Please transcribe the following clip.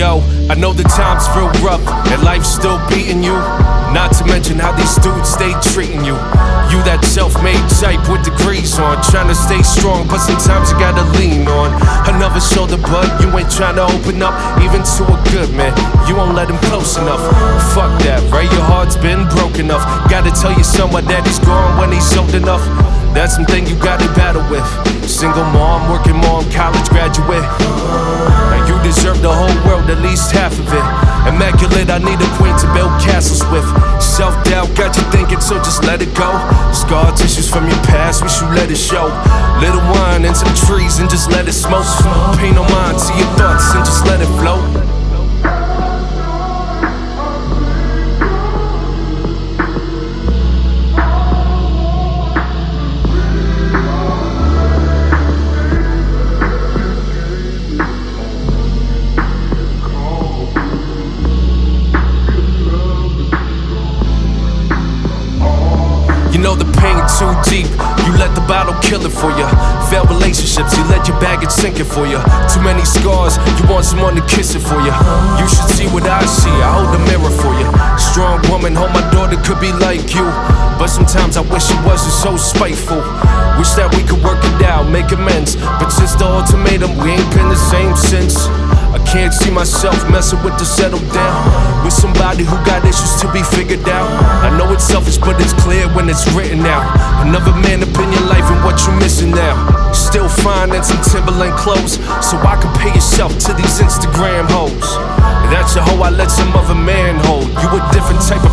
Yo, I know the times feel rough and life's still beating you. Not to mention how these dudes stay treating you. You that self-made type with degrees on, trying to stay strong, but sometimes you gotta lean on another shoulder. But you ain't trying to open up, even to a good man. You won't let him close enough. Fuck that, right? Your heart's been broken enough. Gotta tell you someone that he's gone when he's old enough. That's something you gotta battle with. Single mom, working mom, college graduate. Least half of it. Immaculate, I need a queen to build castles with. Self doubt got you thinking, so just let it go. Scar tissues from your past, we should let it show. Little wine and some trees and just let it smoke. Pay no mind to your thoughts and just let it flow. Know the pain too deep. You let the bottle kill it for you. Failed relationships, you let your baggage sink it for you. Too many scars, you want someone to kiss it for you. You should see what I see. I hold a mirror for you. Strong woman, hope my daughter could be like you. But sometimes I wish she wasn't so spiteful. Wish that we could work it out, make amends. But since the ultimatum, we ain't been the same since. I can't see myself messing with the settle down with somebody who got issues to be figured out. It's selfish, but it's clear when it's written out. Another man up in your life and what you missing now. Still finding some Timberland clothes, so I can pay yourself to these Instagram hoes. That's a hoe I let some other man hold. You a different type of